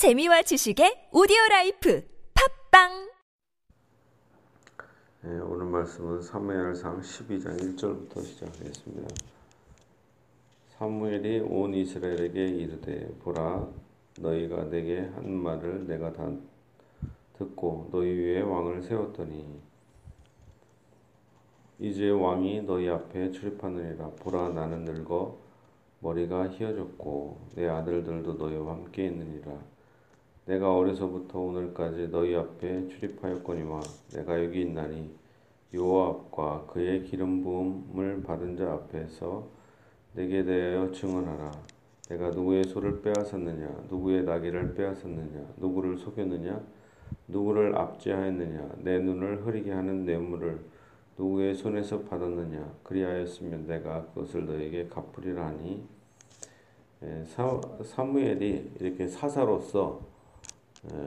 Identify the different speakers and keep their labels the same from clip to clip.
Speaker 1: 재미와 지식의 오디오 life 팟빵!
Speaker 2: 네, 오늘 말씀은 사무엘상 12장 1절부터 시작하겠습니다. 사무엘이 온 이스라엘에게 이르되 보라 너희가 내게 한 말을 내가 다 듣고 너희 위에 왕을 세웠더니 이제 왕이 너희 앞에 출입하느니라. 보라 나는 늙어 머리가 희어졌고 내 아들들도 너희와 함께 있느니라 내가 어려서부터 오늘까지 너희 앞에 출입하였거니와 내가 여기 있나니 요압과 그의 기름 부음을 받은 자 앞에서 내게 대하여 증언하라. 내가 누구의 소를 빼앗았느냐? 누구의 나귀를 빼앗았느냐? 누구를 속였느냐? 누구를 압제하였느냐? 내 눈을 흐리게 하는 뇌물을 누구의 손에서 받았느냐? 그리하였으면 내가 그것을 너에게 갚으리라 하니. 사, 사무엘이 이렇게 사사로서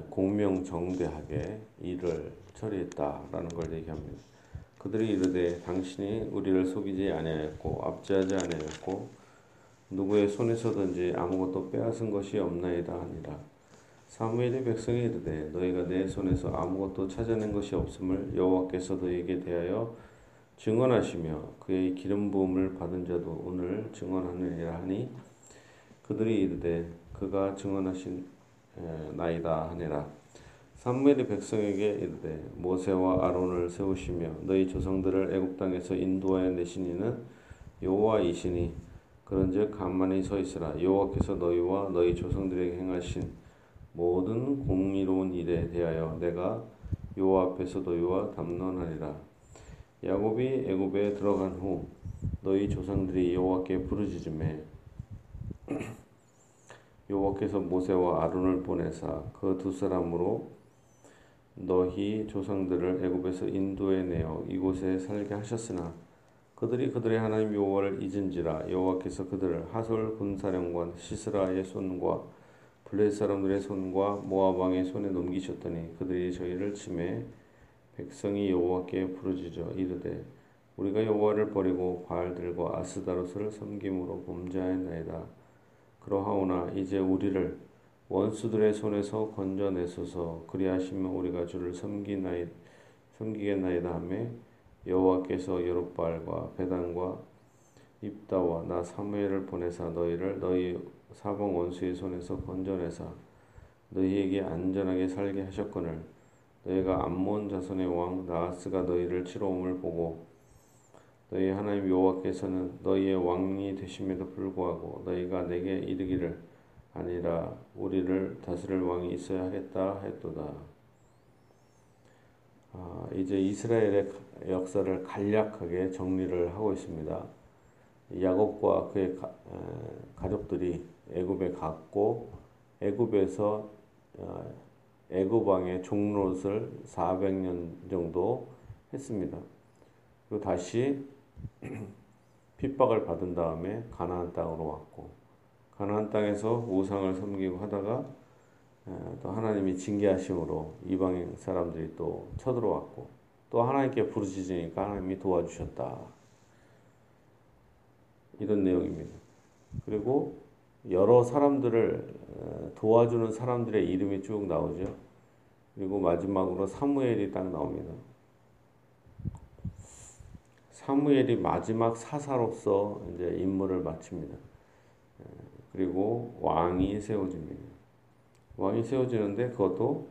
Speaker 2: 공명정대하게 일을 처리했다라는 걸 얘기합니다. 그들이 이르되 당신이 우리를 속이지 아니하였고 압제하지 아니하였고 누구의 손에서든지 아무것도 빼앗은 것이 없나이다 하니라. 사무엘의 백성이 이르되 너희가 내 손에서 아무것도 찾아낸 것이 없음을 여호와께서 너희에게 대하여 증언하시며 그의 기름 부음을 받은 자도 오늘 증언하느니라 하니 그들이 이르되 그가 증언하신 나이다 하니라. 사무엘이 백성에게 이르되 모세와 아론을 세우시며 너희 조상들을 애굽 땅에서 인도하여 내신 이는 여호와이시니 그런즉 가만히 서 있으라 여호와께서 너희와 너희 조상들에게 행하신 모든 공의로운 일에 대하여 내가 여호와 앞에서 너희와 담론하리라. 야곱이 애굽에 들어간 후 너희 조상들이 여호와께 부르짖음에 여호와께서 모세와 아론을 보내사 그 두 사람으로 너희 조상들을 애굽에서 인도해 내어 이곳에 살게 하셨으나 그들이 그들의 하나님 여호와를 잊은지라 여호와께서 그들을 하솔 군사령관 시스라의 손과 블레 사람들의 손과 모압 왕의 손에 넘기셨더니 그들이 저희를 침해 백성이 여호와께 부르짖어 이르되 우리가 여호와를 버리고 바알들과 아스다로스를 섬김으로 범죄하였나이다. 그러하오나 이제 우리를 원수들의 손에서 건져내소서. 그리하시면 우리가 주를 섬기나이 섬기겠나이다 하며 여호와께서 여룻발과 배단과 입다와 나 사무엘을 보내사 너희를 너희 사방 원수의 손에서 건져내사. 너희에게 안전하게 살게 하셨거늘. 너희가 암몬 자손의 왕 나하스가 너희를 치러옴을 보고 너희 하나님 여호와께서는 너희의 왕이 되심에도 불구하고 너희가 내게 이르기를 아니라 우리를 다스릴 왕이 있어야 하겠다 했도다. 아, 이제 이스라엘의 역사를 간략하게 정리를 하고 있습니다. 야곱과 그의 가, 에, 족들이 애굽에 갔고 애굽에서 어, 애굽 왕의 종로릇을 400년 정도 했습니다. 그리고 다시 핍박을 받은 다음에 가나안 땅으로 왔고 가나안 땅에서 우상을 섬기고 하다가 또 하나님이 징계하심으로 이방 사람들이 또 쳐들어왔고 또 하나님께 부르짖으니까 하나님이 도와주셨다. 이런 내용입니다. 그리고 여러 사람들을 도와주는 사람들의 이름이 쭉 나오죠. 그리고 마지막으로 사무엘이 딱 나옵니다. 사무엘이 마지막 사사로서 이제 임무를 마칩니다. 그리고 왕이 세워집니다. 왕이 세워지는데 그것도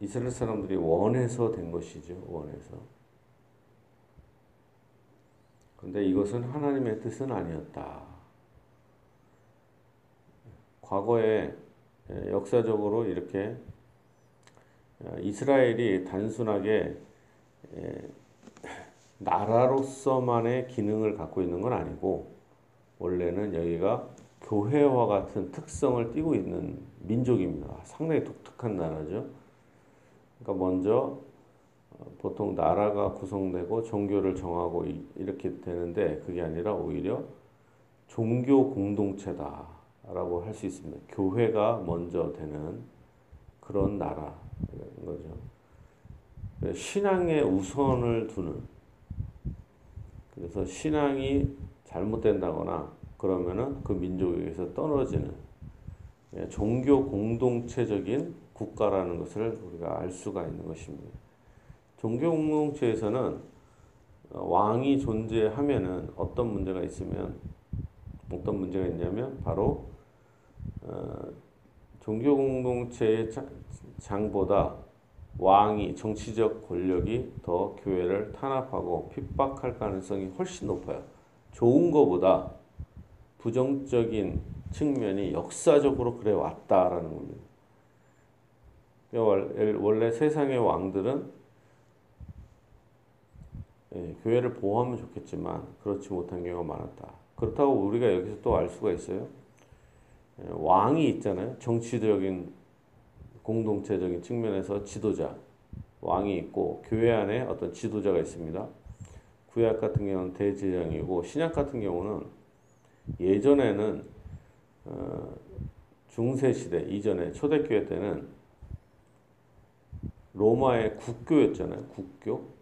Speaker 2: 이스라엘 사람들이 원해서 된 것이죠. 원해서. 근데 이것은 하나님의 뜻은 아니었다. 과거에 역사적으로 이렇게 이스라엘이 단순하게 나라로서만의 기능을 갖고 있는 건 아니고 원래는 여기가 교회와 같은 특성을 띠고 있는 민족입니다. 상당히 독특한 나라죠. 그러니까 먼저 어, 보통 나라가 구성되고 종교를 정하고 이렇게 되는데 그게 아니라 오히려 종교 공동체다라고 할 수 있습니다. 교회가 먼저 되는 그런 나라인 거죠. 신앙에 우선을 두는 그래서 신앙이 잘못된다거나 그러면은 그 민족에게서 떨어지는 예, 종교 공동체적인 국가라는 것을 우리가 알 수가 있는 것입니다. 종교 공동체에서는 어, 왕이 존재하면은 어떤 문제가 있으면 어떤 문제가 있냐면 바로 어, 종교 공동체의 장보다 왕이 정치적 권력이 더 교회를 탄압하고 핍박할 가능성이 훨씬 높아요. 좋은 것보다 부정적인 측면이 역사적으로 그래 왔다라는 겁니다. 그러니까 원래 세상의 왕들은 예, 교회를 보호하면 좋겠지만 그렇지 못한 경우가 많았다. 그렇다고 우리가 여기서 또 알 수가 있어요. 예, 왕이 있잖아요. 정치적인 공동체적인 측면에서 지도자, 왕이 있고 교회 안에 어떤 지도자가 있습니다. 구약 같은 경우는 대제장이고 신약 같은 경우는 예전에는 어, 중세 시대 이전에 초대교회 때는 로마의 국교였잖아요. 국교.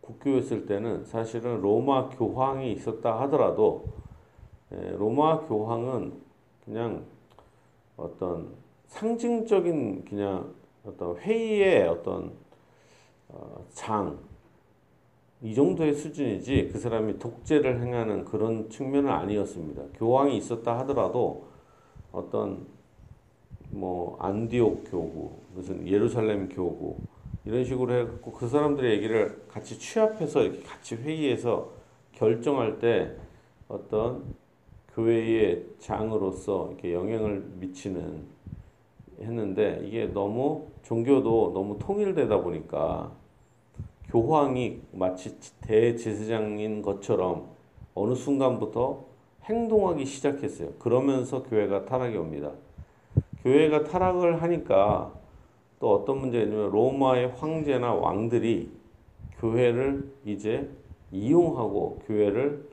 Speaker 2: 국교였을 때는 사실은 로마 교황이 있었다 하더라도 예, 로마 교황은 그냥 어떤 상징적인 그냥 어떤 회의의 어떤 어, 장, 이 정도의 수준이지 그 사람이 독재를 행하는 그런 측면은 아니었습니다. 교황이 있었다 하더라도 어떤 뭐 안디옥 교구, 무슨 예루살렘 교구 이런 식으로 해갖고 그 사람들의 얘기를 같이 취합해서 이렇게 같이 회의해서 결정할 때 어떤 교회의 장으로서 이렇게 영향을 미치는 했는데 이게 너무 종교도 너무 통일되다 보니까 교황이 마치 대제사장인 것처럼 어느 순간부터 행동하기 시작했어요. 그러면서 교회가 타락이 옵니다. 교회가 타락을 하니까 또 어떤 문제가 있냐면 로마의 황제나 왕들이 교회를 이제 이용하고 교회를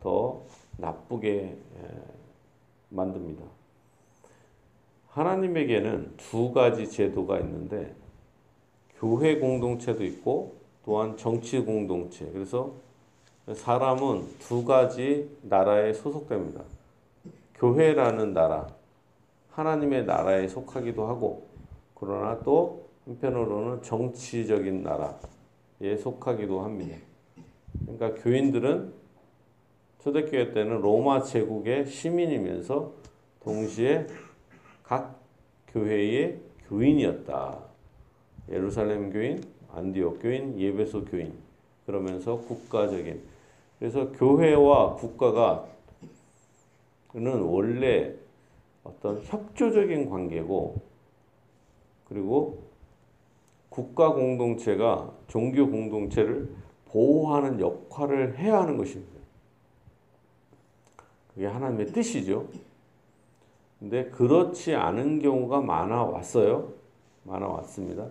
Speaker 2: 더 나쁘게 만듭니다. 하나님에게는 두 가지 제도가 있는데 교회 공동체도 있고 또한 정치 공동체. 그래서 사람은 두 가지 나라에 소속됩니다. 교회라는 나라, 하나님의 나라에 속하기도 하고, 그러나 또 한편으로는 정치적인 나라에 속하기도 합니다. 그러니까 교인들은 초대교회 때는 로마 제국의 시민이면서 동시에 각 교회의 교인이었다. 예루살렘 교인, 안디옥 교인, 예배소 교인. 그러면서 국가적인. 그래서 교회와 국가가 는 원래 어떤 협조적인 관계고 그리고 국가 공동체가 종교 공동체를 보호하는 역할을 해야 하는 것입니다. 그게 하나님의 뜻이죠. 근데 그렇지 않은 경우가 많아 왔어요. 많아 왔습니다.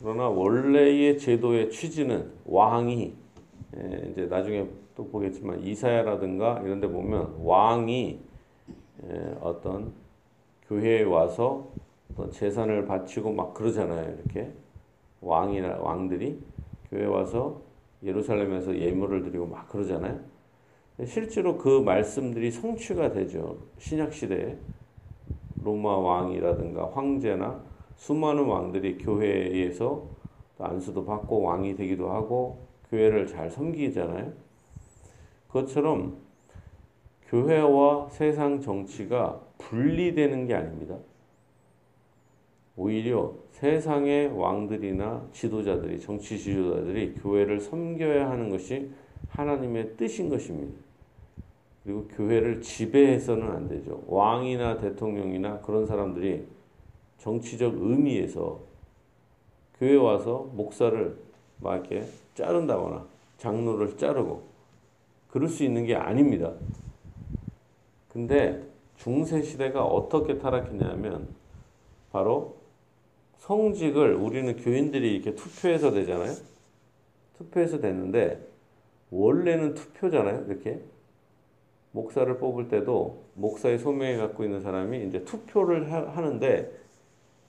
Speaker 2: 그러나 원래의 제도의 취지는 왕이 예, 이제 나중에 또 보겠지만 이사야라든가 이런 데 보면 왕이 예, 어떤 교회에 와서 어떤 재산을 바치고 막 그러잖아요. 이렇게 왕이나 왕들이 교회 와서 예루살렘에서 예물을 드리고 막 그러잖아요. 실제로 그 말씀들이 성취가 되죠. 신약 시대에 로마 왕이라든가 황제나 수많은 왕들이 교회에서 안수도 받고 왕이 되기도 하고 교회를 잘 섬기잖아요. 그것처럼 교회와 세상 정치가 분리되는 게 아닙니다. 오히려 세상의 왕들이나 지도자들이 정치 지도자들이 교회를 섬겨야 하는 것이 하나님의 뜻인 것입니다. 그리고 교회를 지배해서는 안 되죠. 왕이나 대통령이나 그런 사람들이 정치적 의미에서 교회 와서 목사를 막 이렇게 자른다거나 장로를 자르고 그럴 수 있는 게 아닙니다. 근데 중세 시대가 어떻게 타락했냐면 바로 성직을 우리는 교인들이 이렇게 투표해서 되잖아요. 투표해서 됐는데 원래는 투표잖아요. 이렇게 목사를 뽑을 때도 목사의 소명을 갖고 있는 사람이 이제 투표를 하, 는데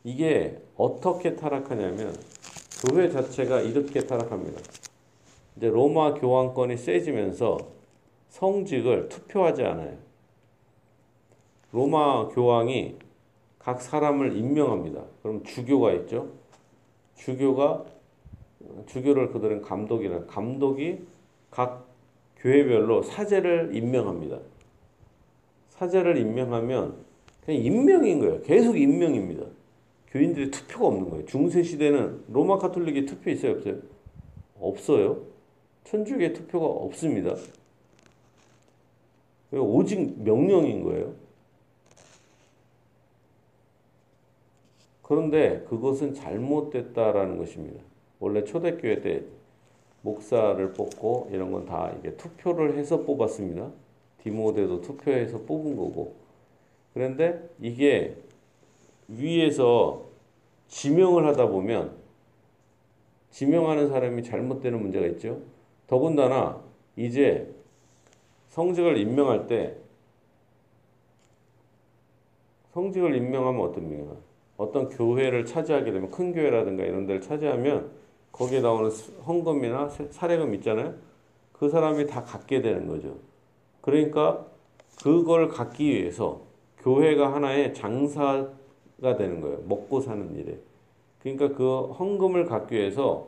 Speaker 2: 이게 어떻게 타락하냐면 교회 자체가 이렇게 타락합니다. 이제 로마 교황권이 세지면서 성직을 투표하지 않아요. 로마 교황이 각 사람을 임명합니다. 그럼 주교가 있죠. 주교가 주교를 그들은 감독이라 감독이 각 교회별로 사제를 임명합니다. 사제를 임명하면 그냥 임명인 거예요. 계속 임명입니다. 교인들이 투표가 없는 거예요. 중세 시대는 로마 카톨릭이 투표 있어요, 없어요? 없어요. 천주교 투표가 없습니다. 오직 명령인 거예요. 그런데 그것은 잘못됐다라는 것입니다. 원래 초대교회 때 목사를 뽑고 이런 건 다 이게 투표를 해서 뽑았습니다. 디모데도 투표해서 뽑은 거고. 그런데 이게 위에서 지명을 하다 보면 지명하는 사람이 잘못되는 문제가 있죠. 더군다나 이제 성직을 임명할 때 성직을 임명하면 명 어떤 교회를 차지하게 되면 큰 교회라든가 이런 데를 차지하면 거기에 나오는 헌금이나 사례금 있잖아요. 그 사람이 다 갖게 되는 거죠. 그러니까 그걸 갖기 위해서 교회가 하나의 장사가 되는 거예요. 먹고 사는 일에. 그러니까 그 헌금을 갖기 위해서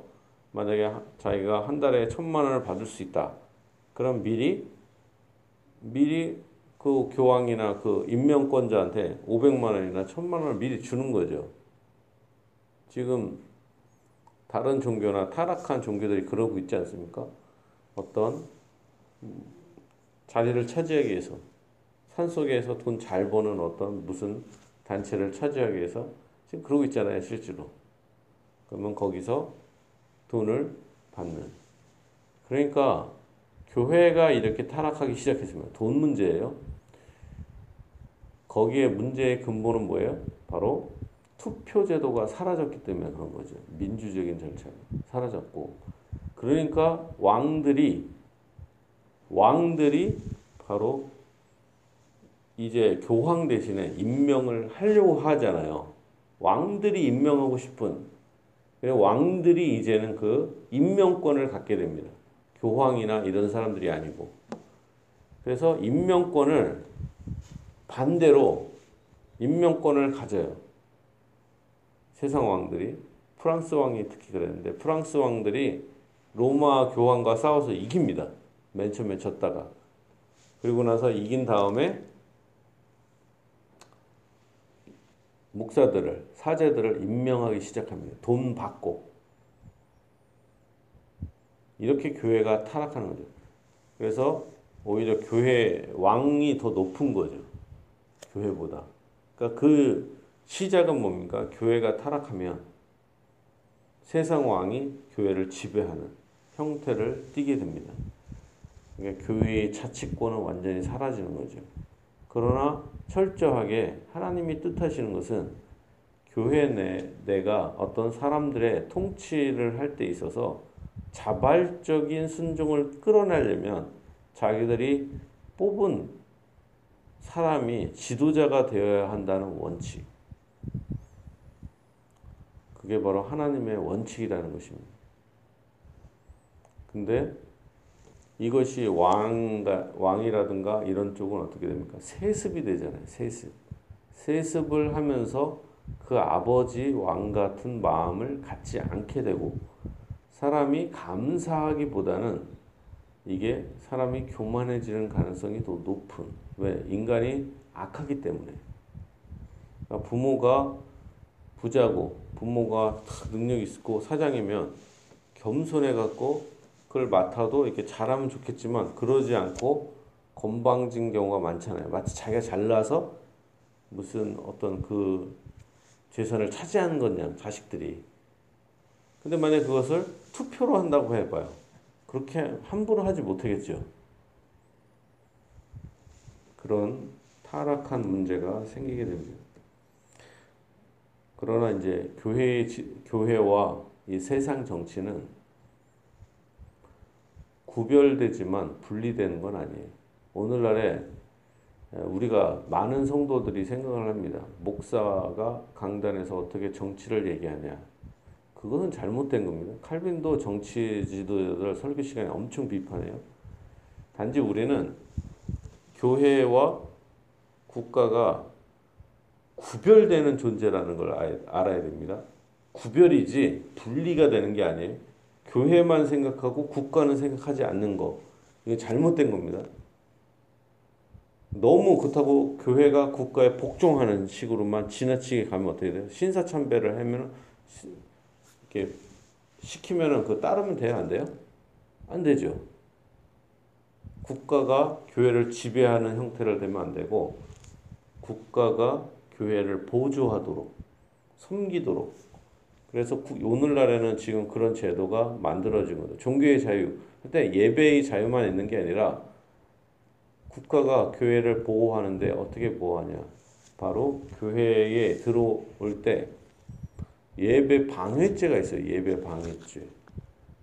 Speaker 2: 만약에 자기가 한 달에 천만 원을 받을 수 있다. 그럼 미리 미리 그 교황이나 그 임명권자한테 500만 원이나 1000만 원을 미리 주는 거죠. 지금 다른 종교나 타락한 종교들이 그러고 있지 않습니까? 어떤 자리를 차지하기 위해서 산속에서 돈 잘 버는 어떤 무슨 단체를 차지하기 위해서 지금 그러고 있잖아요, 실제로. 그러면 거기서 돈을 받는. 그러니까 교회가 이렇게 타락하기 시작했습니다. 돈 문제예요. 거기에 문제의 근본은 뭐예요? 바로 투표 제도가 사라졌기 때문에 그런 거죠. 민주적인 절차가 사라졌고. 그러니까 왕들이 왕들이 바로 이제 교황 대신에 임명을 하려고 하잖아요. 왕들이 임명하고 싶은 왕들이 이제는 그 임명권을 갖게 됩니다. 교황이나 이런 사람들이 아니고. 그래서 임명권을 반대로 임명권을 가져요. 세상 왕들이 프랑스 왕이 특히 그랬는데 프랑스 왕들이 로마 교황과 싸워서 이깁니다. 맨 처음에 졌다가 그리고 나서 이긴 다음에 목사들을 사제들을 임명하기 시작합니다. 돈 받고 이렇게 교회가 타락하는 거죠. 그래서 오히려 교회 왕이 더 높은 거죠. 교회보다. 그러니까 그 시작은 뭡니까? 교회가 타락하면 세상 왕이 교회를 지배하는 형태를 띠게 됩니다. 그러니까 교회의 자치권은 완전히 사라지는 거죠. 그러나 철저하게 하나님이 뜻하시는 것은 교회 내 내가 어떤 사람들의 통치를 할 때 있어서 자발적인 순종을 끌어내려면 자기들이 뽑은 사람이 지도자가 되어야 한다는 원칙. 그게 바로 하나님의 원칙이라는 것입니다. 근데 이것이 왕가, 왕이라든가 이런 쪽은 어떻게 됩니까? 세습이 되잖아요. 세습. 세습을 하면서 그 아버지 왕 같은 마음을 갖지 않게 되고 사람이 감사하기보다는 이게 사람이 교만해지는 가능성이 더 높은 왜 인간이 악하기 때문에 그러니까 부모가 부자고 부모가 능력이 있고 사장이면 겸손해 갖고 그걸 맡아도 이렇게 잘하면 좋겠지만 그러지 않고 건방진 경우가 많잖아요. 마치 자기가 잘나서 무슨 어떤 그 재산을 차지하는 거냐 자식들이 근데 만약 그것을 투표로 한다고 해봐요. 그렇게 함부로 하지 못하겠죠. 그런 타락한 문제가 생기게 됩니다. 그러나 이제 교회 교회와 이 세상 정치는 구별되지만 분리되는 건 아니에요. 오늘날에 우리가 많은 성도들이 생각을 합니다. 목사가 강단에서 어떻게 정치를 얘기하냐. 그거는 잘못된 겁니다. 칼빈도 정치 지도자들 설교 시간에 엄청 비판해요. 단지 우리는 교회와 국가가 구별되는 존재라는 걸 알- 알아야 됩니다. 구별이지 분리가 되는 게 아니에요. 교회만 생각하고 국가는 생각하지 않는 거. 이게 잘못된 겁니다. 너무 그렇다고 교회가 국가에 복종하는 식으로만 지나치게 가면 어떻게 돼요? 신사참배를 하면 이렇게 시키면은 그 따르면 돼요, 안 돼요? 안 되죠. 국가가 교회를 지배하는 형태를 되면 안 되고 국가가 교회를 보조하도록 섬기도록 그래서 구- 오늘날에는 지금 그런 제도가 만들어진 거죠. 종교의 자유. 근데 예배의 자유만 있는 게 아니라 국가가 교회를 보호하는데 어떻게 보호하냐? 바로 교회에 들어올 때 예배 방해죄가 있어요. 예배 방해죄.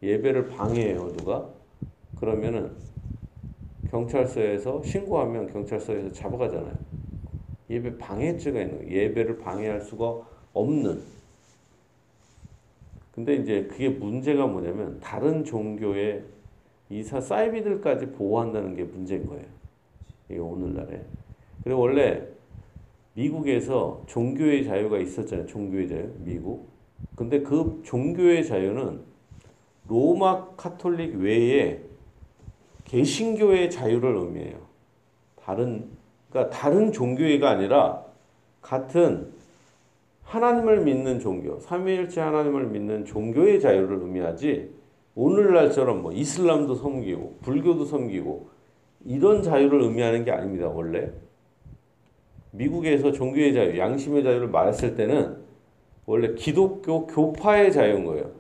Speaker 2: 예배를 방해해요, 누가? 그러면은 경찰서에서 신고하면 경찰서에서 잡아가잖아요. 예배 방해죄가 있는 거예요. 예배를 방해할 수가 없는. 근데 이제 그게 문제가 뭐냐면 다른 종교의 이사 사이비들까지 보호한다는 게 문제인 거예요. 이게 오늘날에. 그리고 원래 미국에서 종교의 자유가 있었잖아요. 종교의 자유, 미국. 근데 그 종교의 자유는 로마 카톨릭 외에 개신교의 자유를 의미해요. 다른 그러니까 다른 종교회가 아니라 같은 하나님을 믿는 종교, 삼위일체 하나님을 믿는 종교의 자유를 의미하지 오늘날처럼 뭐 이슬람도 섬기고 불교도 섬기고 이런 자유를 의미하는 게 아닙니다. 원래 미국에서 종교의 자유, 양심의 자유를 말했을 때는 원래 기독교 교파의 자유인 거예요.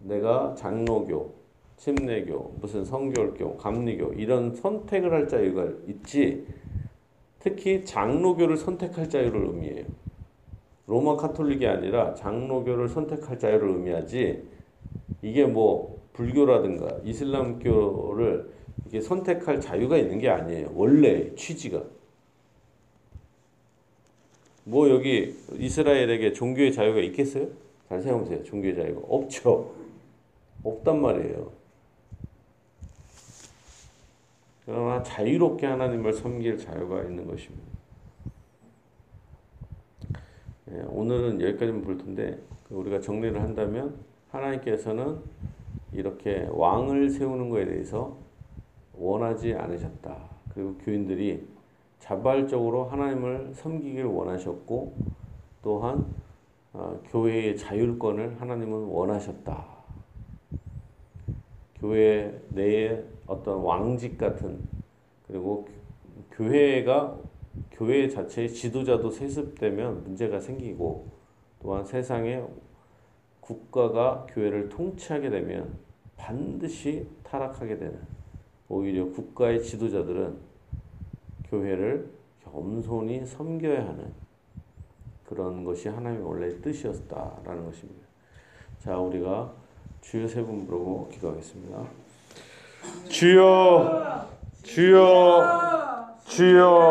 Speaker 2: 내가 장로교, 침례교, 무슨 성결교, 감리교 이런 선택을 할 자유가 있지 특히 장로교를 선택할 자유를 의미해요. 로마 카톨릭이 아니라 장로교를 선택할 자유를 의미하지 이게 뭐 불교라든가 이슬람교를 이게 선택할 자유가 있는 게 아니에요. 원래 취지가. 뭐 여기 이스라엘에게 종교의 자유가 있겠어요? 잘 생각해보세요. 종교의 자유가 없죠. 없단 말이에요. 그러나 자유롭게 하나님을 섬길 자유가 있는 것입니다. 예, 오늘은 여기까지만 볼 텐데 그 우리가 정리를 한다면 하나님께서는 이렇게 왕을 세우는 것에 대해서 원하지 않으셨다. 그리고 교인들이 자발적으로 하나님을 섬기길 원하셨고 또한 어, 교회의 자율권을 하나님은 원하셨다. 교회 내에 어떤 왕직 같은 그리고 교회가 교회 자체의 지도자도 세습되면 문제가 생기고 또한 세상에 국가가 교회를 통치하게 되면 반드시 타락하게 되는 오히려 국가의 지도자들은 교회를 겸손히 섬겨야 하는 그런 것이 하나님의 원래 뜻이었다라는 것입니다. 자, 우리가 주여 세분 부르고 기도하겠습니다. 주여, 주여, 주여.